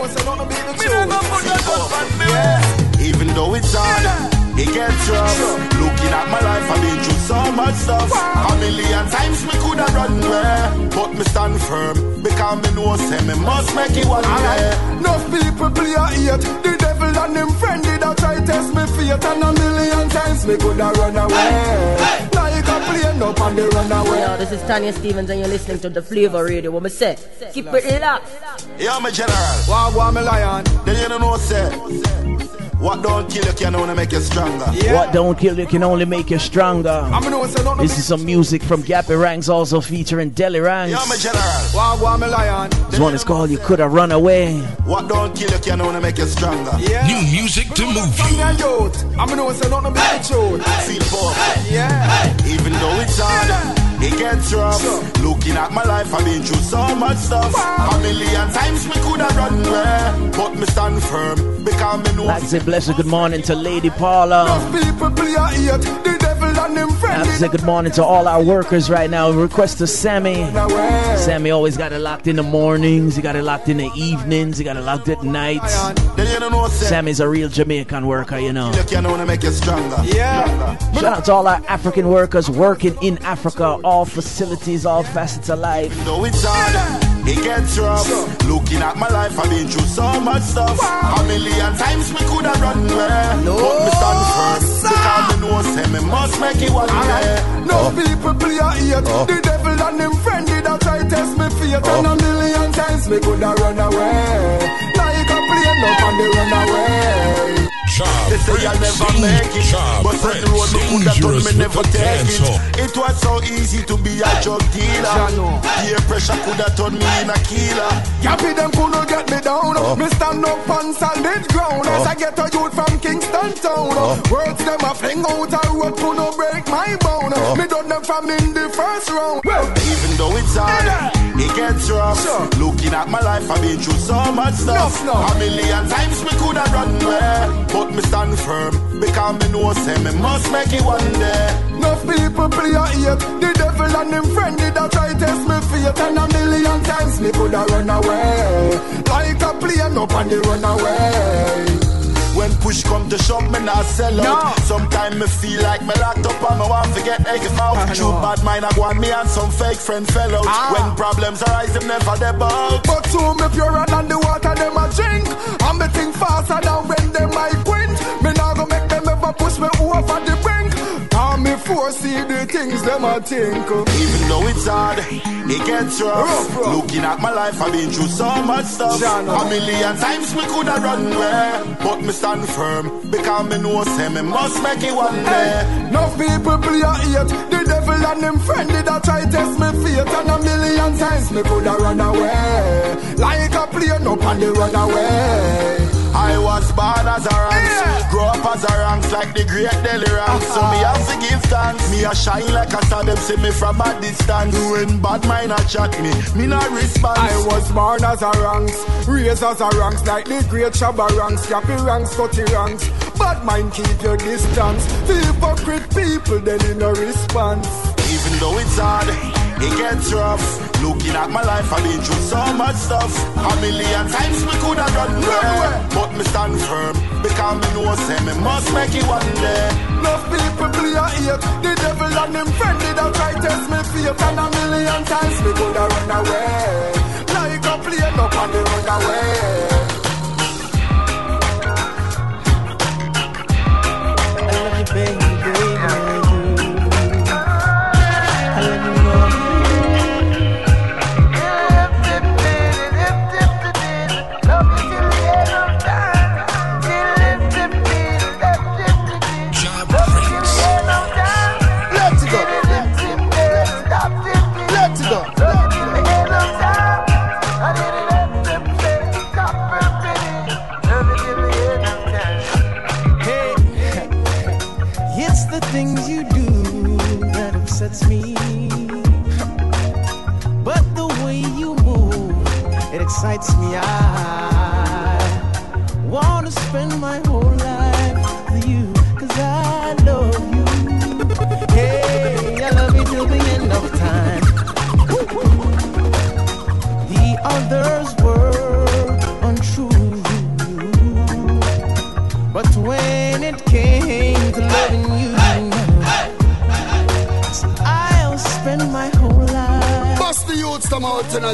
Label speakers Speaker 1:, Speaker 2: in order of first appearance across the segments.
Speaker 1: Me know say nothing beat the truth. Yeah.
Speaker 2: Even though it's hard. It gets rough. Looking at my life, I've been through so much stuff. A million times me coulda run away, but me stand firm because me know say me must make it one day.
Speaker 1: Enough people play a hate. The devil and him friend did a try test me faith, and a million times me coulda run away. Like a plane up and they run.
Speaker 3: Yo, this is Tanya Stephens, and you're listening to the Flavor Radio. What me say? Keep it locked.
Speaker 2: Yeah, my general.
Speaker 1: Wow, wow, me lion.
Speaker 2: Then you know say. What don't kill you can only make you stronger.
Speaker 4: Yeah. What don't kill you can only make you stronger. This is some music from Gappy Ranks, also featuring Delly Ranks.
Speaker 2: Yeah, my general.
Speaker 1: Wow, wow, me lion.
Speaker 4: This one is called You Coulda Run Away.
Speaker 2: What don't kill you can only make you stronger.
Speaker 5: Yeah. New music to move you.
Speaker 1: I'm gonna say nothing but the truth.
Speaker 2: Feel powerful.
Speaker 1: Yeah.
Speaker 2: Even though it's hard. It gets rough. Looking at my life, I've been through so much stuff. A million times we coulda run away, but me stand firm because me know.
Speaker 4: Like say blessed good morning to Lady Paula.
Speaker 1: people play a hate. The devil and him friend.
Speaker 4: I say good morning to all our workers right now. Request to Sammy. Sammy always got it locked in the mornings. He got it locked in the evenings. He got it locked at nights. Sammy's a real Jamaican worker, you know.
Speaker 1: Yeah.
Speaker 4: Shout out to all our African workers working in Africa, all facilities, all facets of life.
Speaker 2: It gets rough. Looking at my life, I've been through so much stuff. A million times me coulda run away,
Speaker 1: no.
Speaker 2: but me stand firm because me know say me must make it one day.
Speaker 1: No oh. people play a hate. Oh. The devil and him friend did a try test me faith, and oh. a million times me coulda run away. Like a plane up and they run away.
Speaker 2: They say I'll never make it, but on the road me coulda done me never take it. It was so easy to be a drug dealer. Peer pressure coulda turned me in a killer.
Speaker 1: Gappy them couldn't get me down. Oh. Me stand up on solid ground as oh. I get a youth from Kingston town. Oh. Words them a fling out a road couldn't break my bone. Me done them from in the first round.
Speaker 2: Even though it's hard, it gets rough. Looking at my life, I've been through so much stuff. A million times me coulda run away, but me stand firm because me know say me must make it one day.
Speaker 1: Enough people play a hate. The devil and him friend did a try test me faith, and a million times me coulda run away. Like a plane up and they run away.
Speaker 2: When push come to shove, me not sell out. Sometimes me feel like me locked up and me want to get egg out. Ah, true bad mind, I want me and some fake friend fell out. Ah. When problems arise, them never bout.
Speaker 1: But to me purer than the water them a drink. And me think faster than when them I quint. Me not go make them ever push me over. Me foresee the things them a think.
Speaker 2: Even though it's hard, it gets rough. Looking at my life, I've been through so much stuff. A million times we coulda run away, but me stand firm because me know say me must make it one day.
Speaker 1: Enough people play a hate. The devil and him friend did a try test me faith, and a million times me coulda run away. Like a plane up and they run away.
Speaker 2: I was born as a ranks, grow up as a ranks like the great Delly ranks. So me have to give thanks. Me a shine like a star, them see me from a distance. When bad mind a chat me, me not respond.
Speaker 1: I was born as a ranks, raised as a ranks like the great Shabba ranks, Gappy ranks, Scotty ranks. Bad mind keep your distance. The hypocrite people they in a response.
Speaker 2: Even though it's hard, it gets rough. Looking at my life, I've been through so much stuff. A million times me coulda run away, but me stand firm because me know say me must make it one day.
Speaker 1: Enough people play a hate. The devil and him friend did a try test me faith, and a million times me coulda run away. Like a plane up and they run away.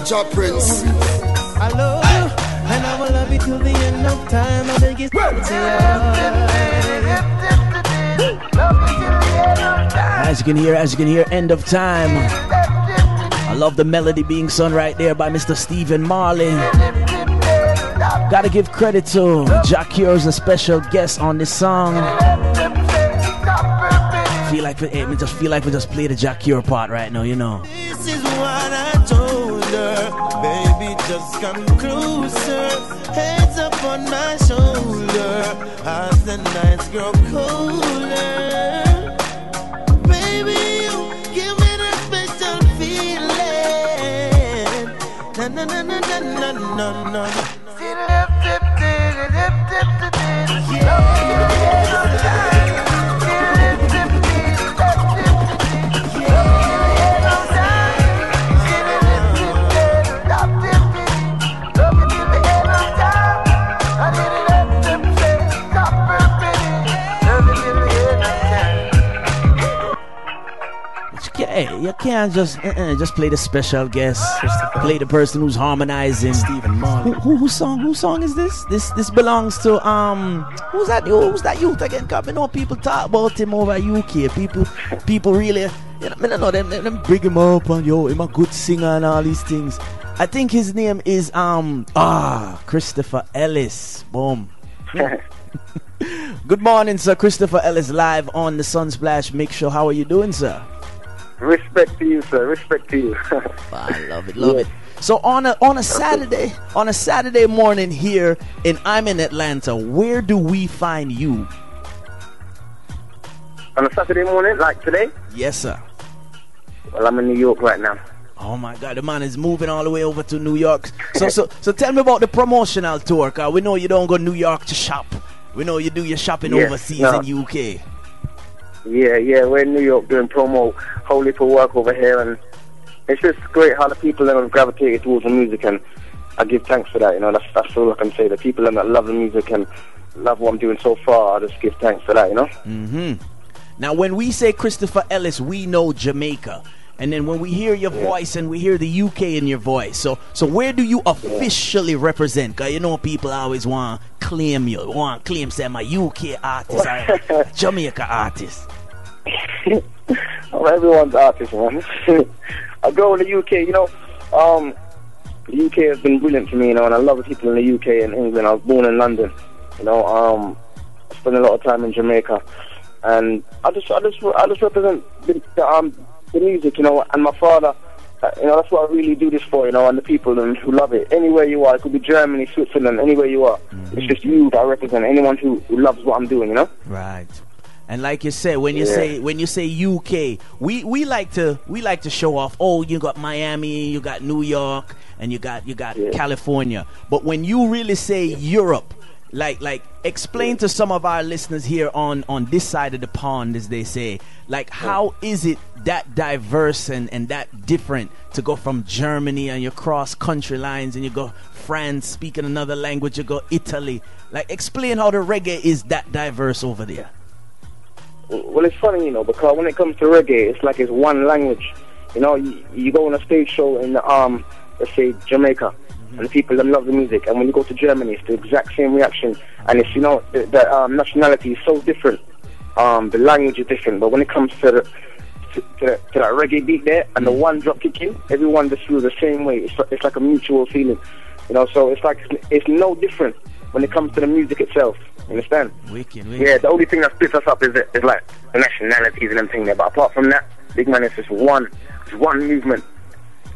Speaker 2: Out in a job, Prince.
Speaker 6: I love you, and I will love you till the end of time. I beg you,
Speaker 4: As you can hear, as you can hear, end of time. I love the melody being sung right there by Mr. Stephen Marley. Gotta give credit to Jah Cure's, a special guest on this song. Feel like we, hey, just feel like we just play the Jah Cure part right now, you know.
Speaker 6: Baby, just come closer. Hands up on my shoulder as the nights grow colder. Baby, you give me that special feeling. Na na na na na na na na.
Speaker 4: Hey, you can't just uh-uh, just play the special guest, play the person who's harmonizing.
Speaker 7: Stephen Marley.
Speaker 4: Who, who, whose song? Whose song is this? This this belongs to um. Who's that? Who's that youth again? Cause I know people talk about him over UK. People people really. You know, I don't know them, them, them bring him up and yo, him a good singer and all these things. I think his name is um ah Christopher Ellis. Boom. Good morning, sir. Christopher Ellis live on the Sunsplash Mix Show. How are you doing, sir?
Speaker 8: Respect to you, sir. Respect to you.
Speaker 4: I love it, love it. So on a on a Saturday on a Saturday morning here and I'm in Atlanta, where do we find you?
Speaker 8: On a Saturday morning, like today?
Speaker 4: Yes, sir.
Speaker 8: Well, I'm in New York right now.
Speaker 4: Oh my God, the man is moving all the way over to New York. So so so tell me about the promotional tour. Cause we know you don't go to New York to shop. We know you do your shopping
Speaker 8: Yes,
Speaker 4: overseas
Speaker 8: no.
Speaker 4: in UK.
Speaker 8: Yeah, yeah, we're in New York doing promo, wholly for work over here, and it's just great how the people that have gravitated towards the music, and I give thanks for that. You know, that's that's all I can say. The people that love the music and love what I'm doing so far, I just give thanks for that. You know.
Speaker 4: hmm Now, when we say Christopher Ellis, we know Jamaica. And then when we hear your voice and we hear the UK in your voice, so so where do you officially represent? Cause you know people always want claim you, want claim say I'm a UK artist or a Jamaica artist.
Speaker 8: I'm everyone's artist, man. I go in the UK, you know. Um, the UK has been brilliant for me, you know, and I love the people in the UK and England. I was born in London, you know. Um, I spent a lot of time in Jamaica, and I just, I just, I just represent the, the, um, the music, you know, and my father. Uh, you know, that's what I really do this for, you know, and the people and who love it. Anywhere you are, it could be Germany, Switzerland, anywhere you are. It's just you that I represent. Anyone who, who loves what I'm doing, you know.
Speaker 4: Right. And like you said, when you
Speaker 8: Yeah.
Speaker 4: say when you say UK, we, we like to we like to show off. Oh, you got Miami, you got New York, and you got you got California. But when you really say Europe, like like explain to some of our listeners here on on this side of the pond, as they say, like how is it that diverse and and that different to go from Germany and you cross country lines and you go France, speaking another language, you go Italy. Like explain how the reggae is that diverse over there.
Speaker 8: Well, it's funny, you know, because when it comes to reggae, it's like it's one language. You know, you, you go on a stage show in um, let's say Jamaica, and the people them love the music, and when you go to Germany, it's the exact same reaction, and it's you know the, the um, nationality is so different, um, the language is different, but when it comes to the to, to, to that reggae beat there and the one drop kick in, everyone just feels the same way. It's it's like a mutual feeling, you know. So it's like it's no different when it comes to the music itself. You understand?
Speaker 4: Wicked, wicked.
Speaker 8: Yeah, the only thing that splits us up is is like the nationalities and everything there. But apart from that, big man, it's just one, it's one movement.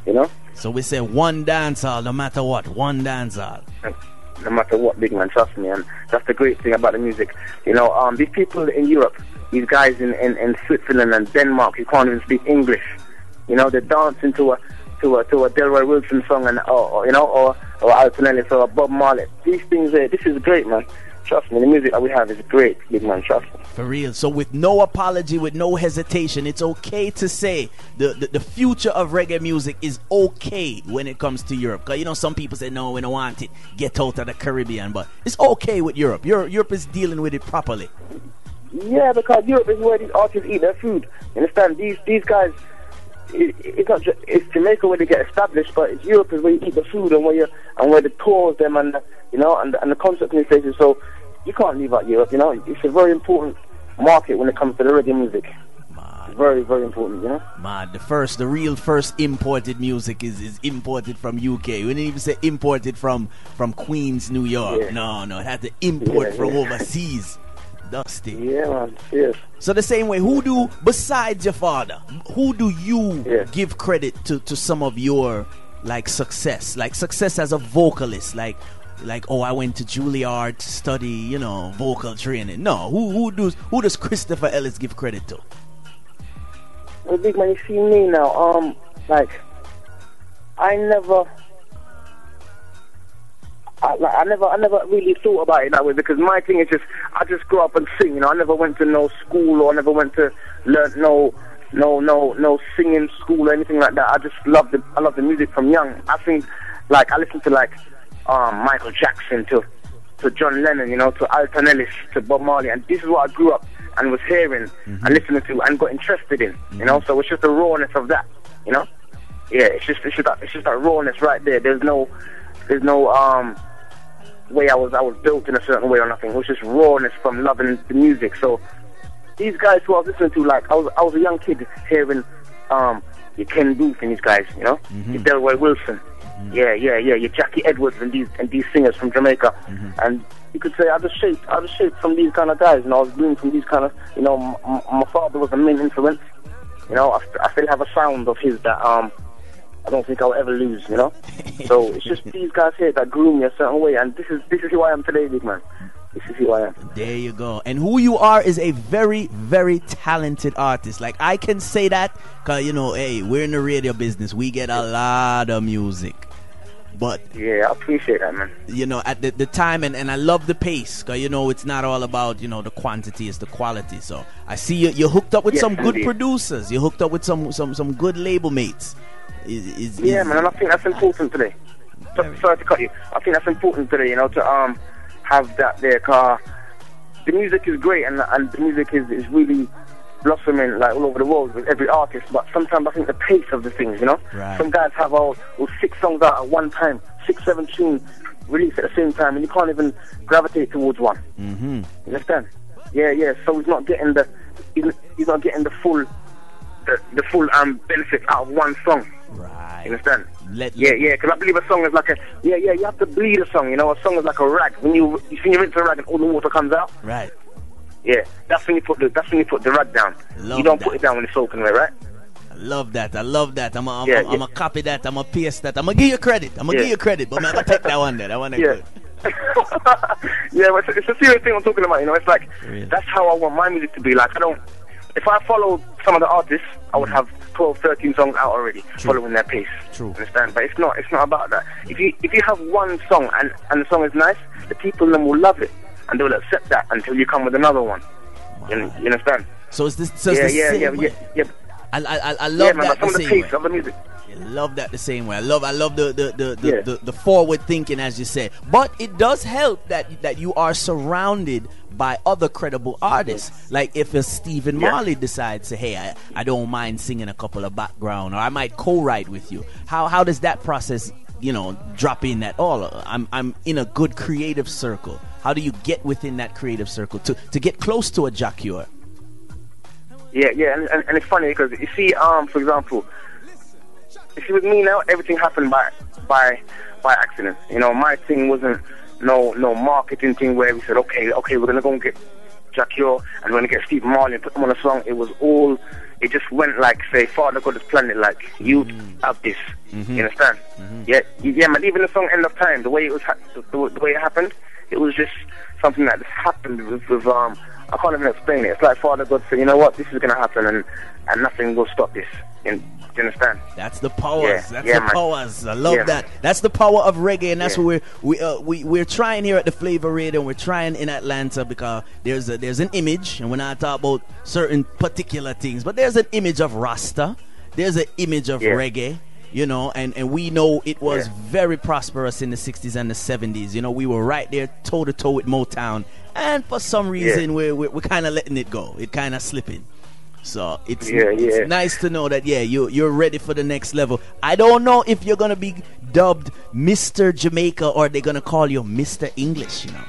Speaker 8: You know,
Speaker 4: So we say one dance hall, no matter what, one dance hall.
Speaker 8: And no matter what, big man, trust me. And that's the great thing about the music. You know, um, these people in Europe, these guys in, in, in Switzerland and Denmark, who can't even speak English. You know, they're dancing to a to a to a Delroy Wilson song and or, or you know or or Alton Ellis or Bob Marley. These things, uh, this is great, man. Trust me, the music that we have is great, big man. Trust me.
Speaker 4: For real. So with no apology, with no hesitation, it's okay to say the, the, the future of reggae music is okay when it comes to Europe. Because you know some people say no, we don't want it. Get out of the Caribbean, but it's okay with Europe. Europe, Europe is dealing with it properly.
Speaker 8: Yeah, because Europe is where these artists eat their food. You understand? These these guys, it, it's not just, it's Jamaica where they get established, but it's Europe is where you eat the food and where you and where the tours them and the, you know and the, and the concert places. So you can't leave out Europe. You know, it's a very important market when it comes to the reggae music. Very, very important, you know.
Speaker 4: Man, the first, the real first imported music is, is imported from UK. We didn't even say imported from from Queens, New York. Yeah. No, no, it had to import yeah, from yeah. overseas. Dusty.
Speaker 8: Yeah, man. Yes.
Speaker 4: So the same way, who do besides your father, who do you give credit to to some of your like success, like success as a vocalist, like like oh I went to Juilliard to study, you know, vocal training. No, who who does who does Christopher Ellis give credit to?
Speaker 8: Well, big man, you see me now. Um, like I never I, like, I never, I never really thought about it that way because my thing is just, I just grew up and sing. You know, I never went to no school or I never went to learn no, no, no, no singing school or anything like that. I just love the, I love the music from young. I think, like, I listen to like, um, Michael Jackson to, to John Lennon, you know, to Alton Ellis, to Bob Marley, and this is what I grew up and was hearing mm-hmm. and listening to and got interested in. Mm-hmm. You know, so it's just the rawness of that. You know, yeah, it's just, it's just that, it's just that rawness right there. There's no, there's no, um way I was I was built in a certain way or nothing. It was just rawness from loving the music. So these guys who I was listening to, like I was I was a young kid hearing um your Ken Boothe and these guys, you know, mm-hmm. Delroy Wilson, mm-hmm. yeah, yeah, yeah, your Jackie Edwards and these and these singers from Jamaica, mm-hmm. and you could say I was shaped I was shaped from these kind of guys, and I was doing from these kind of you know m- my father was a main influence, you know I, I still have a sound of his that um I don't think I'll ever lose, you know. so it's just these guys here that grew me a certain way, and this is this is who I am today, big man. This is who I am.
Speaker 4: There you go. And who you are is a very, very talented artist. Like I can say that, cause you know, hey, we're in the radio business. We get a lot of music. But
Speaker 8: yeah, I appreciate that, man.
Speaker 4: You know, at the, the time, and, and I love the pace, cause you know it's not all about you know the quantity, it's the quality. So I see you you're hooked up with yes, some good indeed. producers. You're hooked up with some some some good label mates. Is, is,
Speaker 8: yeah, man, and I think that's important today. sorry to cut you. I think that's important today, you know, to um have that there car. The music is great, and and the music is, is really blossoming like all over the world with every artist. But sometimes I think the pace of the things, you know, right. some guys have all, all six songs out at one time, six, seven tunes released at the same time, and you can't even gravitate towards one.
Speaker 4: Mm-hmm. You
Speaker 8: understand? Yeah, yeah. So he's not getting the he's, he's not getting the full the, the full um benefit out of one song.
Speaker 4: Right.
Speaker 8: You understand? Let, yeah, yeah, because I believe a song is like a yeah, yeah. You have to bleed a song. You know, a song is like a rag. When you you see you rinse a rag and all the water comes out.
Speaker 4: Right.
Speaker 8: Yeah, that's when you put the that's when you put the rag down. Love you don't that. put it down when it's wet, right?
Speaker 4: I love that. I love that. I'm gonna yeah, yeah. copy that. I'm gonna paste that. I'm gonna give you credit. I'm gonna yeah. give you credit, but I'm gonna take that one there. That one yeah. good.
Speaker 8: yeah, but it's, it's a serious thing I'm talking about. You know, it's like really? that's how I want my music to be. Like I don't. If I follow some of the artists, I would mm. have 12, 13 songs out already, True. following their pace.
Speaker 4: True.
Speaker 8: Understand? But it's not. It's not about that. If you if you have one song and and the song is nice, the people then will love it and they will accept that until you come with another one. Wow. You, you, understand?
Speaker 4: So it's this. So
Speaker 8: yeah,
Speaker 4: it's
Speaker 8: yeah, yeah, yeah, yeah, I,
Speaker 4: I, I love
Speaker 8: yeah,
Speaker 4: man, that
Speaker 8: the of the way. of the music.
Speaker 4: I love that the same way. I love I love the the, the, the, yeah. the, the forward thinking as you say. But it does help that that you are surrounded by other credible artists. Like if a Stephen yeah. Marley decides to, hey, I, I don't mind singing a couple of background, or I might co-write with you. How how does that process, you know, drop in at all? I'm I'm in a good creative circle. How do you get within that creative circle to to get close to a Jah Cure?
Speaker 8: Yeah, yeah, and, and, and it's funny because you see, um, for example, you see with me now, everything happened by by by accident. You know, my thing wasn't no no marketing thing where we said, okay, okay, we're gonna go and get Jah Cure and we're gonna get Steve Marley and put them on a song. It was all it just went like say, Father God has planned it. Like you mm. have this. Mm-hmm. You understand? Mm-hmm. Yeah, yeah, man. Even the song End of Time, the way it was, ha- the, the, way it happened, it was just something that just happened with, with um. I can't even explain it. It's like Father God said, you know what, this is gonna happen, and and nothing will stop this. You understand?
Speaker 4: That's the powers. Yeah, That's yeah, the man. powers. I love yeah, that. Man. That's the power of reggae, and that's what we're we uh, we we're trying here at the Flavor Radio. and We're trying in Atlanta because there's a, there's an image, and we're not talking about certain particular things, but there's an image of Rasta. There's an image of reggae you know, and, and we know it was yeah. very prosperous in the 60s and the 70s. You know, we were right there toe to toe with Motown, and for some reason, yeah. we're, we're, we're kind of letting it go. It kind of slipping. So it's,
Speaker 8: yeah,
Speaker 4: it's nice to know that yeah you you're ready for the next level. I don't know if you're gonna be dubbed Mr. Jamaica or they're gonna call you Mr. English. You know.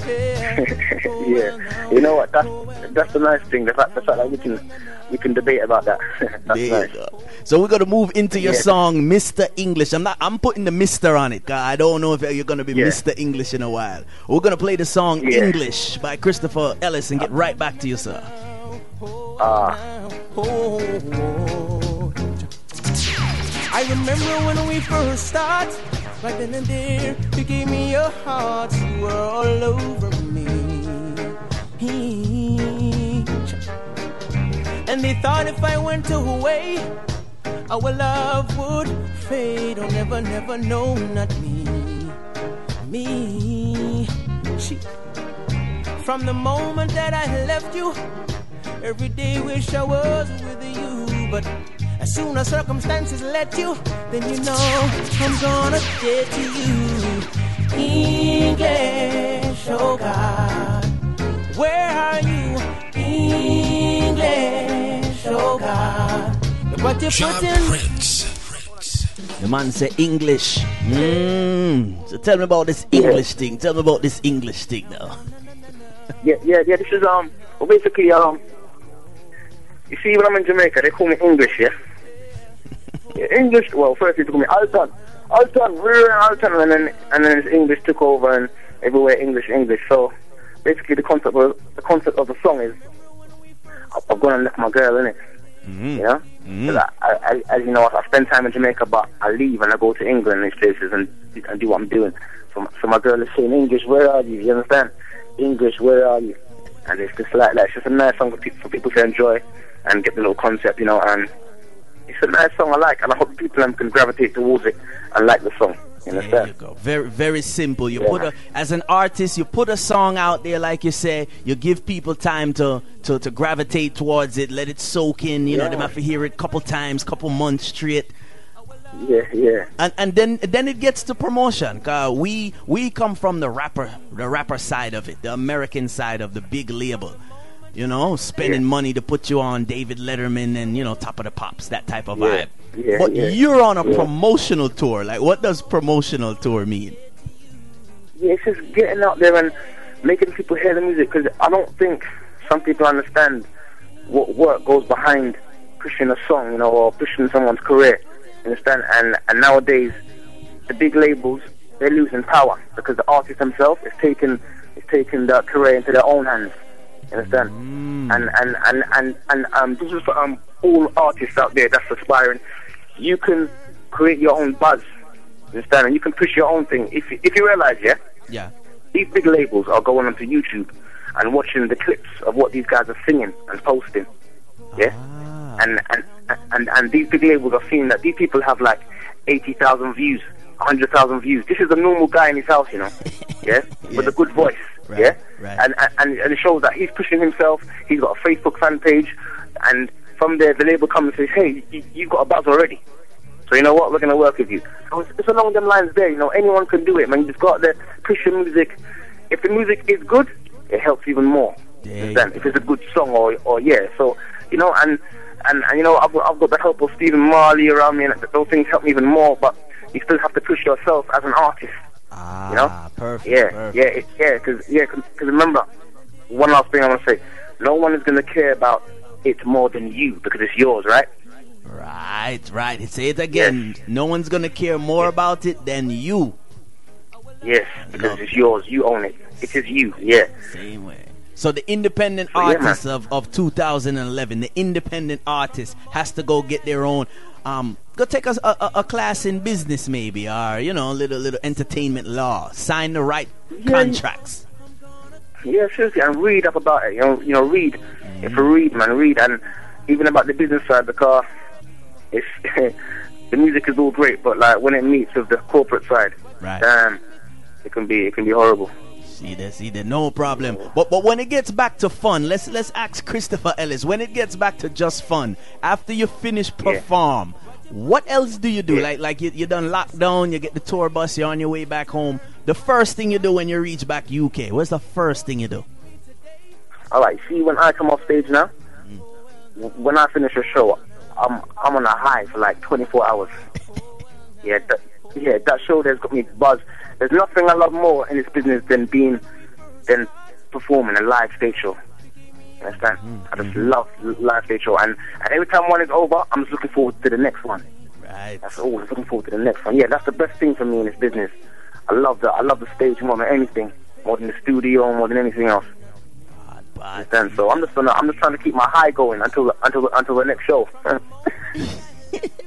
Speaker 8: yeah, you know what? That's that's the nice thing. The fact, the fact that we can we can debate about that. that's nice.
Speaker 4: So we're gonna move into your yeah. song, Mr. English. I'm not. I'm putting the Mister on it. I don't know if you're gonna be yeah. Mr. English in a while. We're gonna play the song yeah. English by Christopher Ellis and get right back to you, sir.
Speaker 8: Ah.
Speaker 6: I remember when we first started. Right then and there, you gave me your heart, you were all over me. And they thought if I went away, our love would fade. Oh, never, never, no, not me. Me. She. From the moment that I left you, every day wish I was with you, but as soon as circumstances let you, then you know I'm gonna get to you. English, oh God, where are you? English, oh God, what you
Speaker 5: John
Speaker 6: put in.
Speaker 5: Prince.
Speaker 4: The man say English. Mm. So tell me about this English thing. Tell me about this English thing now.
Speaker 8: yeah, yeah, yeah. This is um, well, basically um, you see, when I'm in Jamaica, they call me English, yeah. English, well, first they took me Alton, Alton, we're in Alton, and then and then English took over, and everywhere English, English. So basically, the concept of the concept of the song is I've gone and left my girl in it. Mm-hmm. You know, mm-hmm. I, I, as you know, I spend time in Jamaica, but I leave and I go to England and these places and and do what I'm doing. So, so my girl is saying English, where are you? You understand? English, where are you? And it's just like that. It's just a nice song for people, for people to enjoy and get the little concept, you know, and it's a nice song I like, and I hope people can gravitate towards it and like the song. You understand? There you
Speaker 4: go. Very, very simple. You yeah. put a, as an artist, you put a song out there, like you say. You give people time to to, to gravitate towards it, let it soak in. You yeah. know, they have to hear it a couple times, couple months straight.
Speaker 8: Yeah, yeah.
Speaker 4: And and then then it gets to promotion. Cause we we come from the rapper the rapper side of it, the American side of the big label you know, spending yeah. money to put you on David Letterman and you know Top of the Pops, that type of
Speaker 8: yeah.
Speaker 4: vibe.
Speaker 8: Yeah,
Speaker 4: but you're on a promotional tour. Like, what does promotional tour mean?
Speaker 8: Yeah, it's just getting out there and making people hear the music. Because I don't think some people understand what work goes behind pushing a song, you know, or pushing someone's career. Understand? And and nowadays, the big labels they're losing power because the artist himself is taking is taking the career into their own hands. You understand? Mm. And and and and and um, this is for um all artists out there that's aspiring. You can create your own buzz. You understand? And you can push your own thing. If if you realize, yeah,
Speaker 4: yeah,
Speaker 8: these big labels are going onto YouTube and watching the clips of what these guys are singing and posting. Yeah, ah. and, and and and these big labels are seeing that these people have like eighty thousand views, hundred thousand views. This is a normal guy in his house, you know, yeah, yeah. with a good voice. Right, yeah, right. And, and and it shows that he's pushing himself. He's got a Facebook fan page, and from there the label comes and says, "Hey, you, you've got a buzz already." So you know what? We're going to work with you. So it's, it's along them lines there. You know, anyone can do it, man. You just got to push your music. If the music is good, it helps even more. Then, if it's a good song or or yeah. So you know, and and, and you know, I've I've got the help of Stephen Marley around me, and those things help me even more. But you still have to push yourself as an artist.
Speaker 4: Ah,
Speaker 8: you know?
Speaker 4: perfect.
Speaker 8: Yeah,
Speaker 4: perfect.
Speaker 8: yeah, it, yeah. Because yeah, cause, cause remember, one last thing I want to say: no one is going to care about it more than you because it's yours, right?
Speaker 4: Right, right. Say it again. Yes. No one's going to care more yes. about it than you.
Speaker 8: Yes, because it's yours. You own it. It is you. Yeah.
Speaker 4: Same way. So the independent so, artist yeah, of, of 2011, the independent artist has to go get their own um, go take a, a, a, class in business maybe or you know a little little entertainment law. Sign the right yeah, contracts.
Speaker 8: Yeah seriously and read up about it you know you know read. Mm. if you read man read. And even about the business side because it's the music is all great but like when it meets with the corporate side
Speaker 4: right.
Speaker 8: damn it can be it can be horrible
Speaker 4: See there, see there, no problem. But but when it gets back to fun, let's let's ask Christopher Ellis. When it gets back to just fun, after you finish perform, yeah. what else do you do? Yeah. Like like you you done lockdown, you get the tour bus, you're on your way back home. The first thing you do when you reach back UK, what's the first thing you do?
Speaker 8: All right, see when I come off stage now, mm. when I finish a show, I'm I'm on a high for like 24 hours. yeah, that, yeah, that show has got me buzzed. There's nothing I love more in this business than being than performing a live stage show. You understand? Mm-hmm. I just love live stage show, and, and every time one is over, I'm just looking forward to the next one.
Speaker 4: Right.
Speaker 8: That's always looking forward to the next one. Yeah, that's the best thing for me in this business. I love that. I love the stage more than anything, more than the studio, more than anything else. Understand? So I'm just gonna, I'm just trying to keep my high going until until until the next show.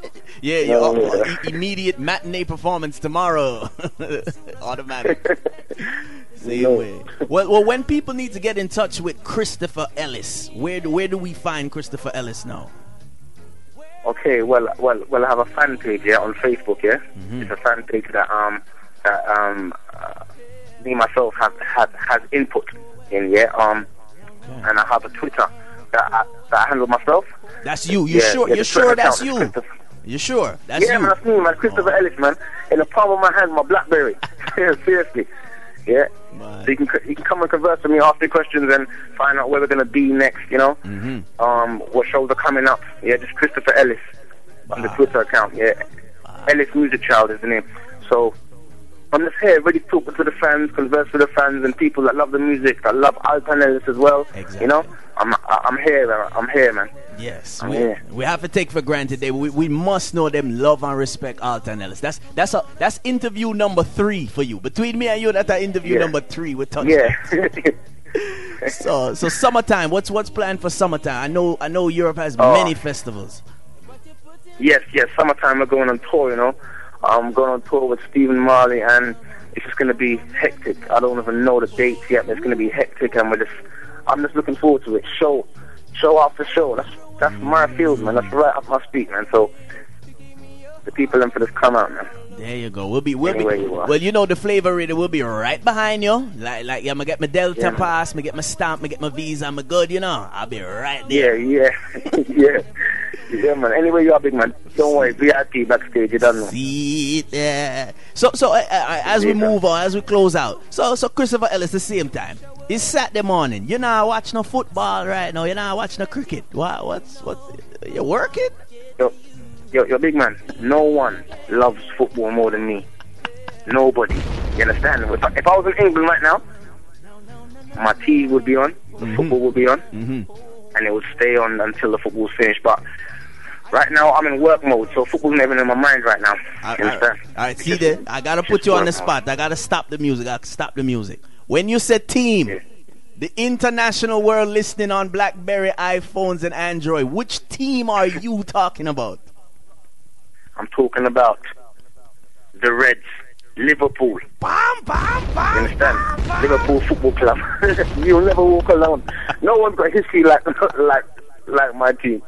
Speaker 4: yeah, yeah, oh, yeah. immediate matinee performance tomorrow. Automatic. Same way. Well, well, when people need to get in touch with Christopher Ellis, where do where do we find Christopher Ellis now?
Speaker 8: Okay, well, well, well, I have a fan page yeah on Facebook. Yeah, mm-hmm. it's a fan page that um that um uh, me myself have have has input in. Yeah, um, okay. and I have a Twitter that I, that I handle myself.
Speaker 4: That's you. You yeah, sure? Yeah, You're sure that's you? You sure? That's
Speaker 8: yeah,
Speaker 4: you.
Speaker 8: man, that's me, man. Christopher oh. Ellis, man. In the palm of my hand, my BlackBerry. Seriously. Yeah. So you can you can come and converse with me, ask me questions, and find out where we're gonna be next. You know,
Speaker 4: mm-hmm.
Speaker 8: um, what shows are coming up. Yeah, just Christopher Ellis wow. on the Twitter account. Yeah, wow. Ellis Music Child is the name. So I'm just here, ready to talk to the fans, converse with the fans, and people that love the music, that love Alton Ellis as well.
Speaker 4: Exactly.
Speaker 8: You know, I'm I'm here, man. I'm here, man.
Speaker 4: Yes, we, we have to take for granted that we, we must know them love and respect Alton Ellis. That's that's a that's interview number three for you. Between me and you, that's interview
Speaker 8: yeah.
Speaker 4: number three with Touch.
Speaker 8: Yeah.
Speaker 4: so so summertime. What's what's planned for summertime? I know I know Europe has uh, many festivals.
Speaker 8: Yes, yes. Summertime we're going on tour. You know, I'm going on tour with Stephen Marley, and it's just going to be hectic. I don't even know the dates yet, but it's going to be hectic, and we're just I'm just looking forward to it. Show show after show. That's that's my field, man. That's right up my street, man. So the people in for this come out, man.
Speaker 4: There you go. We'll be, we'll Anywhere be. You well, you know the flavor radio will be right behind you. Like, like, yeah, I'm gonna get my Delta yeah, pass, me get my stamp, me get my visa, I'm good. You know, I'll be right there.
Speaker 8: Yeah, yeah, yeah, yeah, man. Anyway, you are big man. Don't worry, VIP backstage. You don't know.
Speaker 4: See there. So, so uh, uh, as we move on, as we close out, so, so Christopher Ellis, the same time. It's Saturday morning. You're not watching no football right now. You're not watching no cricket. What? What's what? You're working?
Speaker 8: Yo, yo, yo, big man. No one loves football more than me. Nobody. You understand? If I, if I was in England right now, my TV would be on, the mm-hmm. football would be on,
Speaker 4: mm-hmm.
Speaker 8: and it would stay on until the football's finished. But right now, I'm in work mode, so football's never in my mind right now. You understand?
Speaker 4: All right, see there. I gotta put you on the spot. I gotta stop the music. I stop the music. When you said team, yeah. the international world listening on BlackBerry, iPhones, and Android, which team are you talking about?
Speaker 8: I'm talking about the Reds, Liverpool.
Speaker 4: Bam, bam, bam,
Speaker 8: you understand? Bam, Liverpool Football Club. You'll never walk alone. No one's got history like like like my team.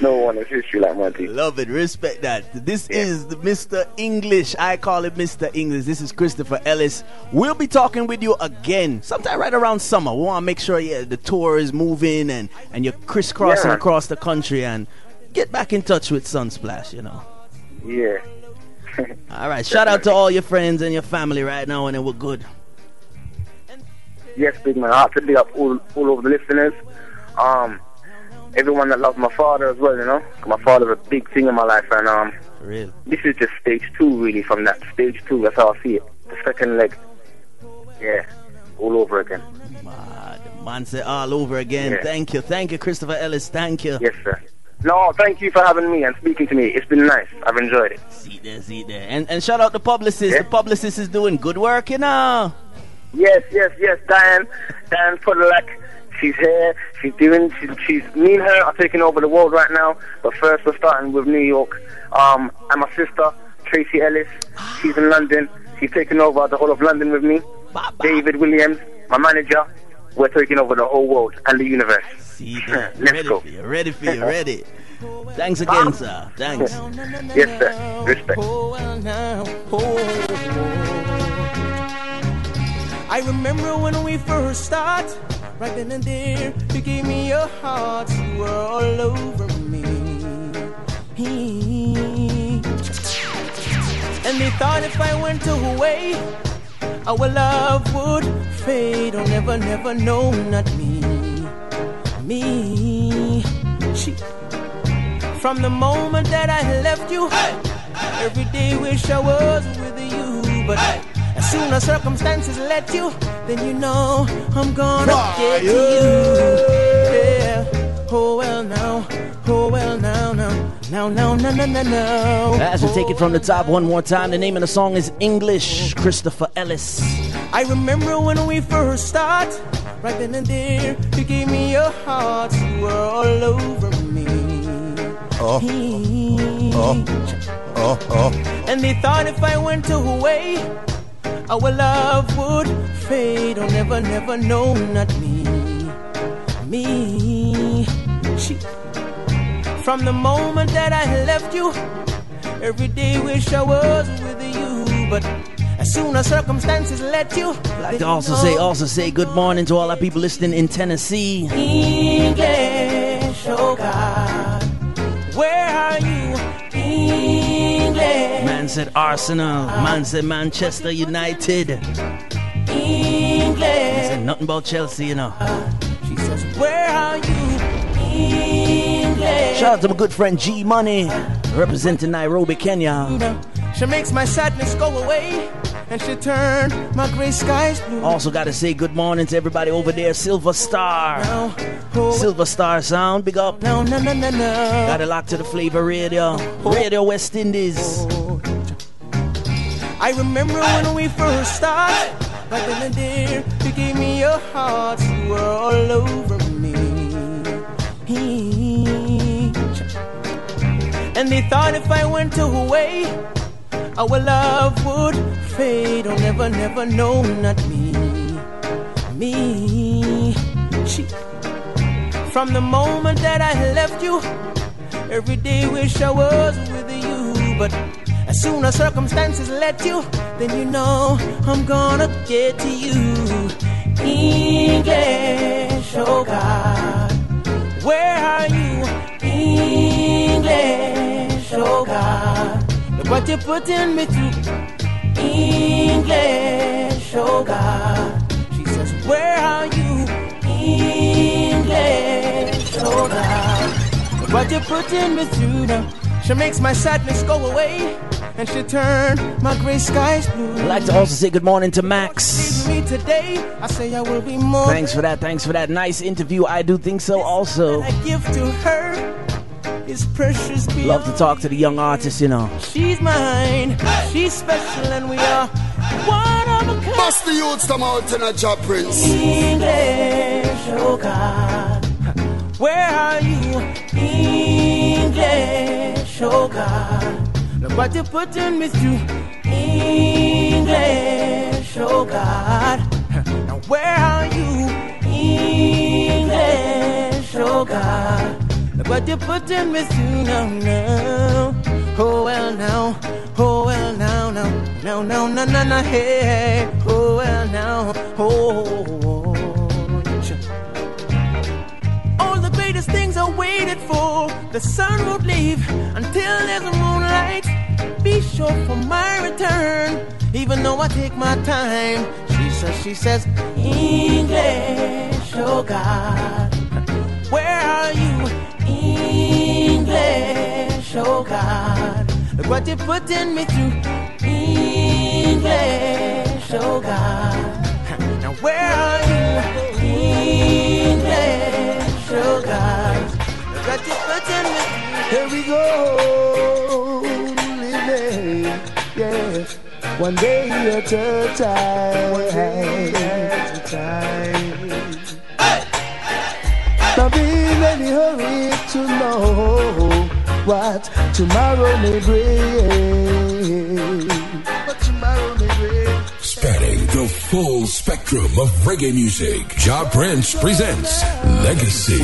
Speaker 8: No one has history like my team.
Speaker 4: Love it. Respect that. This yeah. is the Mr. English. I call it Mr. English. This is Christopher Ellis. We'll be talking with you again sometime right around summer. We want to make sure yeah, the tour is moving and, and you're crisscrossing yeah. across the country and get back in touch with Sunsplash, you know.
Speaker 8: Yeah.
Speaker 4: all right. Shout out to all your friends and your family right now, and then we're good.
Speaker 8: Yes, big man. I have to be up all, all over the listeners. Um, everyone that loves my father as well, you know. My father's a big thing in my life, and um,
Speaker 4: really?
Speaker 8: this is just stage two, really. From that stage two, that's how I see it. The second leg, yeah, all over again.
Speaker 4: Man, man say all over again. Yeah. Thank you, thank you, Christopher Ellis. Thank you.
Speaker 8: Yes, sir. No, thank you for having me and speaking to me. It's been nice. I've enjoyed it.
Speaker 4: See there, see there. And and shout out the publicist. Yeah. The publicist is doing good work, you know.
Speaker 8: Yes, yes, yes, Diane. Diane Podolak She's here. She's doing. She's, she's me and her are taking over the world right now. But first, we're starting with New York. Um, and my sister Tracy Ellis. She's in London. She's taking over the whole of London with me. David Williams, my manager. We're taking over the whole world and the universe.
Speaker 4: See Let's ready go. For you, ready for you. Ready. Thanks again, sir. Thanks.
Speaker 8: yes, sir. Respect.
Speaker 6: I remember when we first started right then and there. You gave me your heart, you were all over me. And they thought if I went away, our love would fade. Oh, never, never, no, not me. Me. From the moment that I left you, every day wish I was with you. But as soon as circumstances let you, then you know I'm gonna get to you. Yeah. Oh well now, No, no, no, no, no, no.
Speaker 4: As we take it from the top one more time, the name of the song is English, Christopher Ellis.
Speaker 6: I remember when we first start, right then and there, you gave me your heart, you were all over me.
Speaker 2: Oh. Oh. Oh. Oh.
Speaker 6: And they thought if I went away, our love would fade. Oh, never, never, no, not me. Me. She. From the moment that I left you, every day wish I was with you. But as soon as circumstances let you,
Speaker 4: I'd like to also say, also say good morning to all our people listening in Tennessee.
Speaker 6: English, oh God, where are you? English.
Speaker 4: Man said Arsenal. Man said Manchester United.
Speaker 6: English. He
Speaker 4: said nothing about Chelsea, you know.
Speaker 6: She says, Where are you? English.
Speaker 4: Shout out to my good friend G Money, representing Nairobi, Kenya.
Speaker 6: She makes my sadness go away. And she turned my gray skies blue.
Speaker 4: Also, gotta say good morning to everybody over there, Silver Star.
Speaker 6: Oh,
Speaker 4: Silver Star Sound, big up.
Speaker 6: No, no, no, no, no.
Speaker 4: Got it locked to the flavor radio. Radio West Indies.
Speaker 6: Oh. I remember when we first started. Back in the day, you gave me your heart. You were all over me. And they thought if I went away, our love would fade. Oh, never, never, no, not me. Me. She. From the moment that I left you, every day wish I was with you. But as soon as circumstances let you, then you know I'm gonna get to you. English, oh God, where are you? English, God, look what you're putting me through. English, God, she says, where are you? English, God, look what you're putting me through now. She makes my sadness go away and she turned my gray skies blue.
Speaker 4: I'd like to also say good morning to Max.
Speaker 6: Today, I say I will be more.
Speaker 4: Thanks for that. Thanks for that nice interview. I do think so also.
Speaker 6: I give to her is precious.
Speaker 4: Love to talk to the young artists, you know.
Speaker 6: She's mine. She's special, and we are one of a kind.
Speaker 2: Bust the youths come out in a job, Prince.
Speaker 6: English, oh God, where are you? English, oh God. Look what you're putting me through. English, oh God. Now where are you? English, oh God. What you're putting me through now, now. Oh well now, oh well now, now, no, no, no, no, no, hey, oh well now, oh. All the greatest things I waited for, the sun won't leave until there's a moonlight. Be sure for my return, even though I take my time. She says, she says, English, oh God, where are you? English, oh God, look what you're putting me through. English, oh God, now where are you? English, oh God, look what you're putting me through.
Speaker 9: Here we go, living, yeah. One day at a time. One day at a time. Not in any hurry to know what tomorrow may bring. What tomorrow may bring.
Speaker 5: Spanning the full spectrum of reggae music, Jah Prince presents Legacy.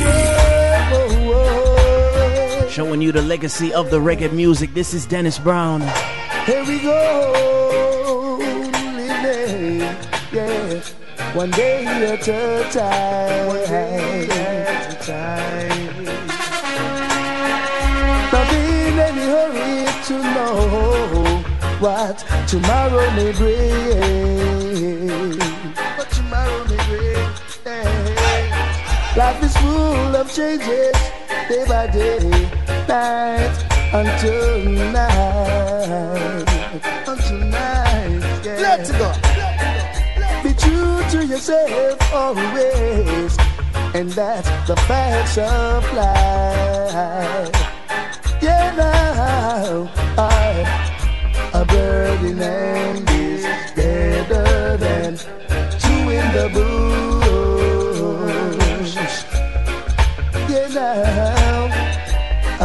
Speaker 4: Showing you the legacy of the reggae music. This is Dennis Brown.
Speaker 9: Here we go, living, yeah. One day at a time. Time. Not in any hurry to know what tomorrow may bring. What tomorrow may bring. Yeah. Life is full of changes, day by day, night until night, until night. Yeah.
Speaker 10: Let's go.
Speaker 9: Be true to yourself always, and that's the facts of life. Yeah, now I, a bird in hand is better than two in the bush. Yeah, now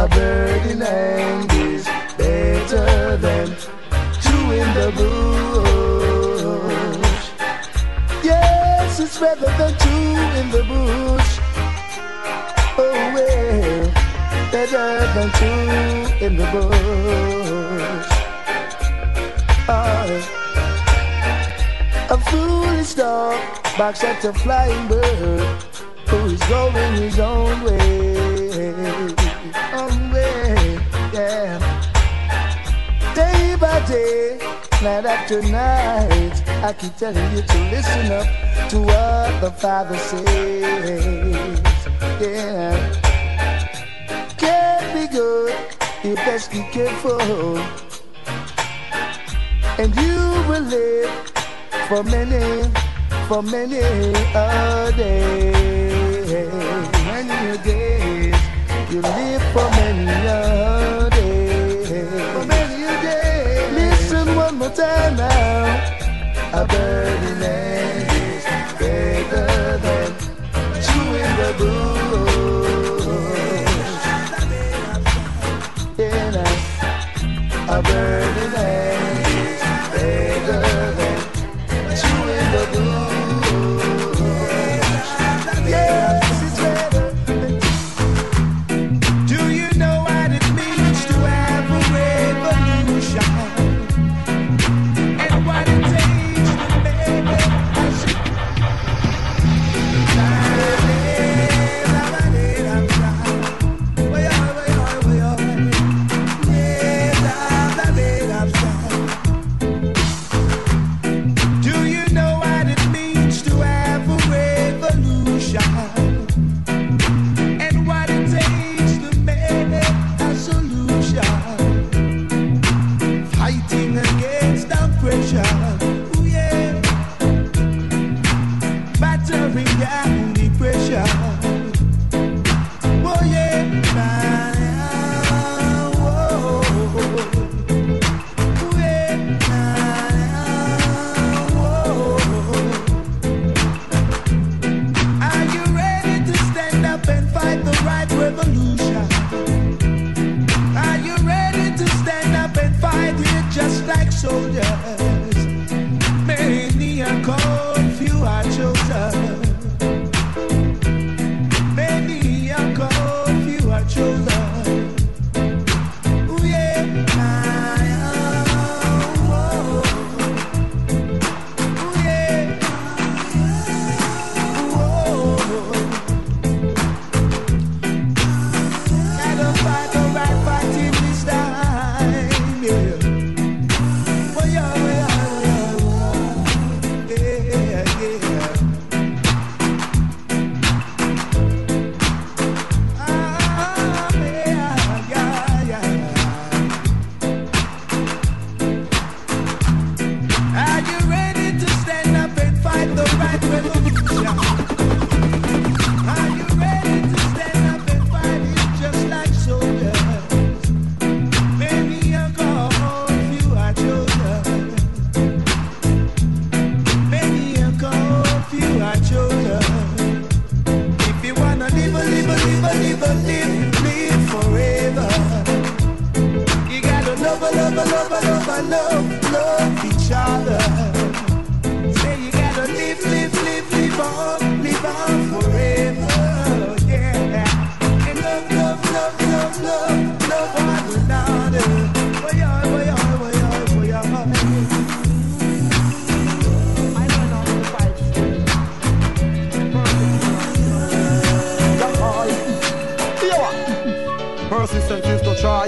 Speaker 9: a bird in hand is better than two in the It's better than two in the bush. Oh well, better than two in the bush. Oh. A foolish dog barks at a flying bird who is going his own way. Own way, yeah. Day by day, night after night, I keep telling you to listen up to what the Father says. Yeah. Can't be good, you best be careful. And you will live for many, for many a day. Many a days, you live for many a day. For many a day. Listen one more time now. A hand is better than two in the. Yeah. A bird in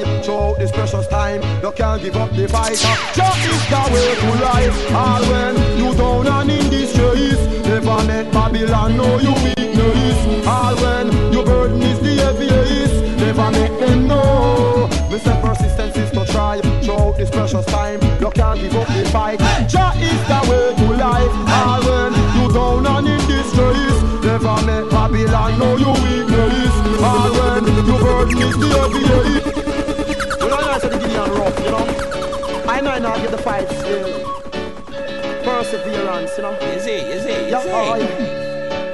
Speaker 11: time
Speaker 10: Throughout this precious time. You can't give up the fight. Uh, just is the way to life. All when you down and in distress Never let Babylon know you weakness. All when
Speaker 9: your burden is the heaviest Never make them know. Me say persistence is to try Throughout this precious time. You can't give up the fight. Just is the way to life. All when you down and in distress Never make Babylon know you weakness. All when your burden is the heaviest you know. I might not get the fight uh, still. Perseverance, you know.
Speaker 12: Is it? Is it?
Speaker 9: Yeah, oh,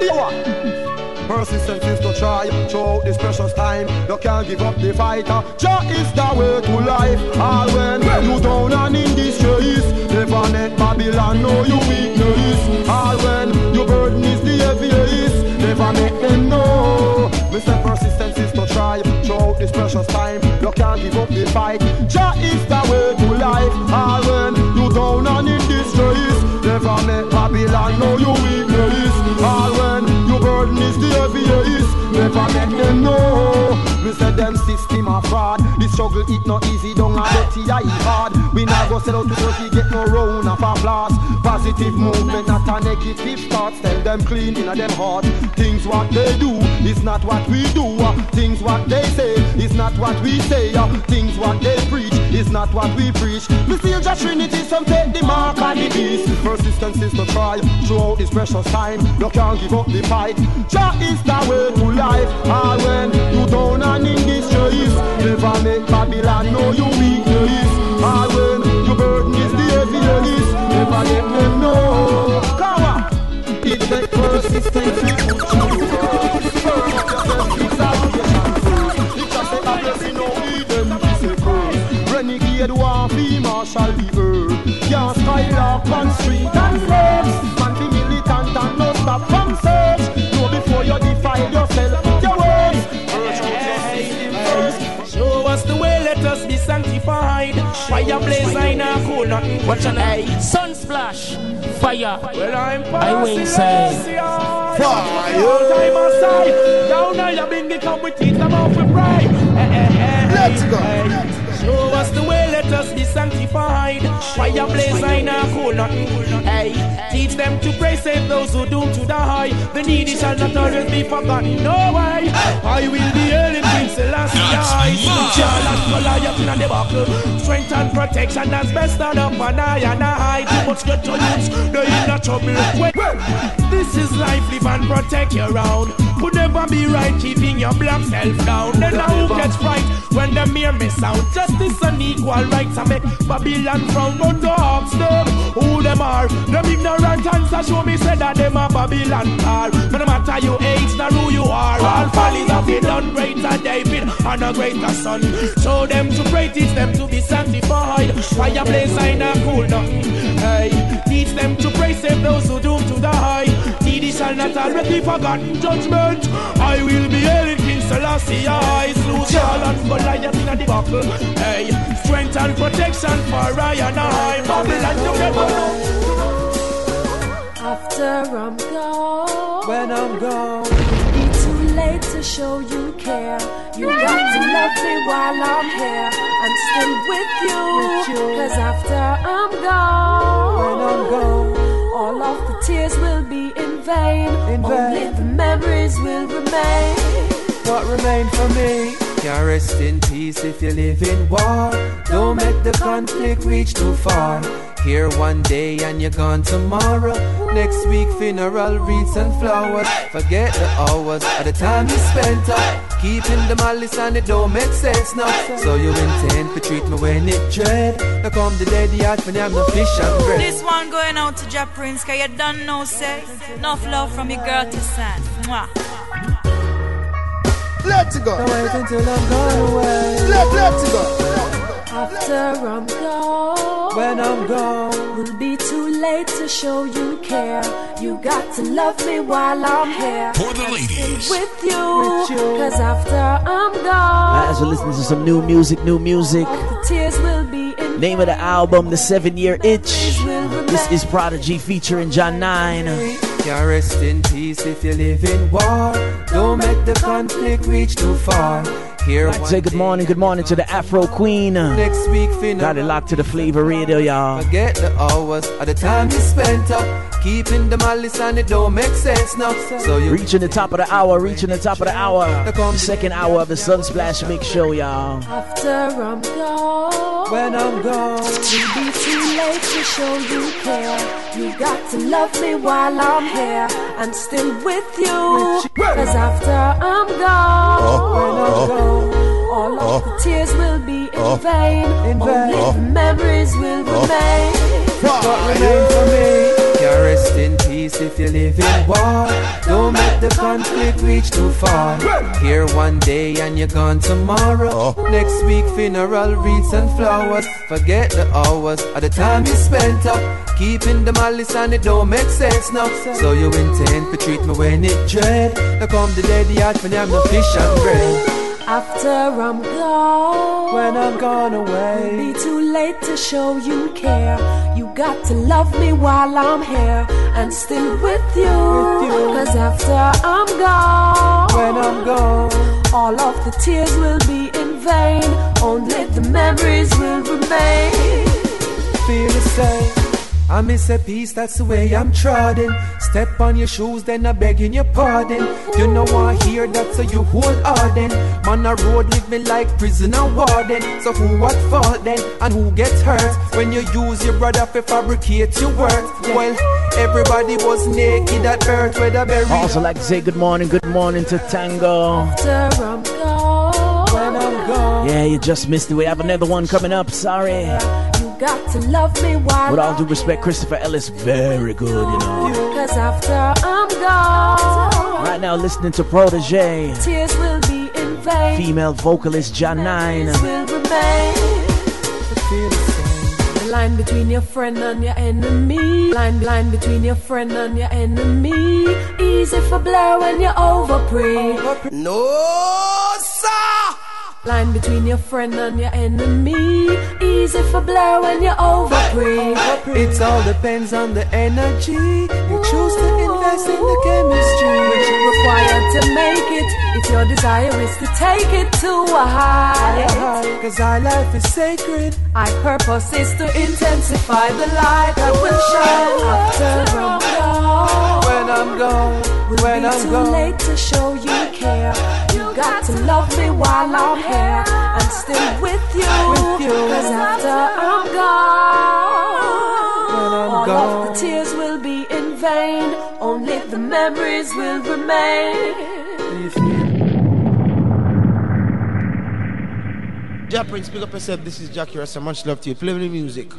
Speaker 9: yeah. Yeah. Persistence is to try throughout this precious time. You can't give up the fight. Jah is the way to life. All when you down and in distress, never let Babylon know you weakness. All when your burden is the heaviest, never make them know. Mr. Persistence is to try throughout this precious time. You can't give up the fight. Jah is the way to life. All when you down and in distress, never let Babylon know you weakness. All when burden is the heaviest. Never let them know. Me say them system a fraud. The struggle it not easy, don't a dirty I hard. We not go sell out to dirty, get no round of applause. Positive movement, not a negative thoughts. Tell them clean in a them heart. Things what they do is not what we do. Things what they say is not what we say. Things what they preach is not what we preach. We still just Trinity, some take the mark on the beast. Persistence is to try throughout this precious time. You can't give up the fight. Jah is the way to life. All when you down and in never make Babylon know you weakness. All when your burden is the heaviest, never let them know. Come on, it take persistence. Renegade war, be marshal the. Can't skylark on street and slaves. Man be militant and no stop from search before you defile yourself
Speaker 12: Fire blaze, I know cool nothing. Watch an eye. Sun splash. Fire. Well, I'm I wing say. Fire. Time aside. Down now, you bring it come with teeth, I'm off with pride.
Speaker 9: Eh, eh, eh, Let's go.
Speaker 12: Show us the way, let us be sanctified. Fire blaze, I know cool nothing. Hey, teach them to pray, save those who doomed to die. The needy shall not always be forgotten. No way. I will be hailing King Selassie. Charlotte Goliath in the buckle. Strength and protection as best of up and I and I. Too much get to use, they in a trouble. This is life, live and protect your own. Could never be right, keeping your black self down. Then now who gets right when the mere miss out? Justice and equal rights. I make Babylon frown, but dogs them. Who them are? Them ignorant answer show me say that them a Babylon. But no matter your age, nor who you are, all follies have been done greater David and a greater son. Show them to pray, teach them to be sanctified. Fire blaze, I not cool nothing. Hey, teach them to pray, save those who doomed to die. Needy shall not already forgotten judgment. I will be King Selassie. I slew Saul and Goliath in the battle. Hey, strength and protection for Ryan I. Babylon together.
Speaker 13: After I'm gone,
Speaker 9: when I'm gone,
Speaker 13: be too late to show you care. You got to love me while I'm here. I'm still with you, with you. Cause after I'm gone,
Speaker 9: when I'm gone,
Speaker 13: all of the tears will be in vain.
Speaker 9: In vain.
Speaker 13: Only the memories will remain.
Speaker 9: What remain for me?
Speaker 6: can rest in peace if you live in war. Don't make the conflict reach too far. Here one day and you're gone tomorrow. Next week, funeral wreaths and flowers. Forget the hours or the time you spent up. Keeping the malice and it don't make sense now. So you intend to treat me when it dread. Now come the day when I'm no fish and bread.
Speaker 14: This one going out to Jah Prince, cause you done no say. Enough love from your girl to son. Mwah.
Speaker 9: Let's go.
Speaker 6: Don't wait until I'm gone away.
Speaker 9: Let, let's go.
Speaker 13: After I'm gone,
Speaker 6: when I'm gone,
Speaker 13: will be too late to show you care. You got to love me while I'm here.
Speaker 5: For the ladies,
Speaker 13: with you, with you. Cause after I'm gone,
Speaker 4: as we're listening to some new music, new music.
Speaker 13: The tears will be in
Speaker 4: Name of the album, The Seven Year Itch. This is Protoje featuring Jah9
Speaker 6: can rest in peace if you live in war. Don't make the conflict reach too far. Here
Speaker 4: I'd say good morning, good morning to the Afro Queen. Uh.
Speaker 6: Next week, finna.
Speaker 4: Got it locked to the flavor radio, y'all.
Speaker 6: Forget the hours of the time you spent up. Keeping the malice and it don't make sense now. So you
Speaker 4: reaching the top of the hour, reaching the top of the hour. The second hour of the Sunsplash Mix Show, y'all.
Speaker 13: After I'm gone. gone.
Speaker 15: When I'm gone,
Speaker 13: it'll be too late to show you care. You got to love me while I'm here and still with you. Cause after I'm gone, oh, when I'm oh, gone, all of oh, the tears will be in vain. in Only the memories will remain.
Speaker 15: What remain for me? Can rest in peace if you live in war. Don't make the conflict reach too far. Here one day and you're gone tomorrow. Oh. Next week funeral wreaths and flowers. Forget the hours of the time you spent up. Keeping the malice and it don't make sense now. So you intend to treat me when it dread. Now come the day the heart when I'm no fish and bread.
Speaker 13: After I'm gone,
Speaker 15: when I'm gone away,
Speaker 13: it'll be too late to show you care. You got to love me while I'm here and still with you.
Speaker 15: With you.
Speaker 13: Cause after I'm gone,
Speaker 15: when I'm gone,
Speaker 13: all of the tears will be in vain. Only the memories will remain.
Speaker 15: Feel the same. I miss a piece, that's the way I'm trotting. Step on your shoes, then I'm begging your pardon. You know I hear that, so you hold harden. Man, a road live me like prisoner warden. So who what fault then, and who gets hurt when you use your brother to fabricate your worth? Well, everybody was naked at birth, where the berry.
Speaker 4: Also, like to say good morning, good morning to Tango.
Speaker 13: After I'm gone,
Speaker 15: when I'm gone.
Speaker 4: Yeah, you just missed it. We have another one coming up. Sorry
Speaker 13: got to love me while
Speaker 4: With all due respect, Christopher Ellis, very good, you know.
Speaker 13: Cause after I'm gone,
Speaker 4: right now listening to Protoje,
Speaker 13: tears will be in vain.
Speaker 4: Female vocalist Jah9.
Speaker 13: Will remain. The line between your friend and your enemy. Line, line between your friend and your enemy. Easy for blur when you're over pre.
Speaker 16: No, sir.
Speaker 13: Line between your friend and your enemy. Easy for blur when you're over free.
Speaker 15: It all depends on the energy you choose to invest in the chemistry.
Speaker 13: Which you require to make it. If your desire is to take it to a high.
Speaker 15: Cause our life is sacred.
Speaker 13: Our purpose is to intensify the light that will shine after I'm gone.
Speaker 15: When I'm gone.
Speaker 13: Will
Speaker 15: when
Speaker 13: be
Speaker 15: I'm
Speaker 13: too
Speaker 15: gone.
Speaker 13: late to show you care. Got to love me while I'm here and still with you.
Speaker 15: With you.
Speaker 13: Cause after I'm gone, all
Speaker 15: gone.
Speaker 13: of the tears will be in vain. Only the memories will remain.
Speaker 17: Jah Prince, pick up yourself. This is Jackie Rasta. Much love to you. Play the music.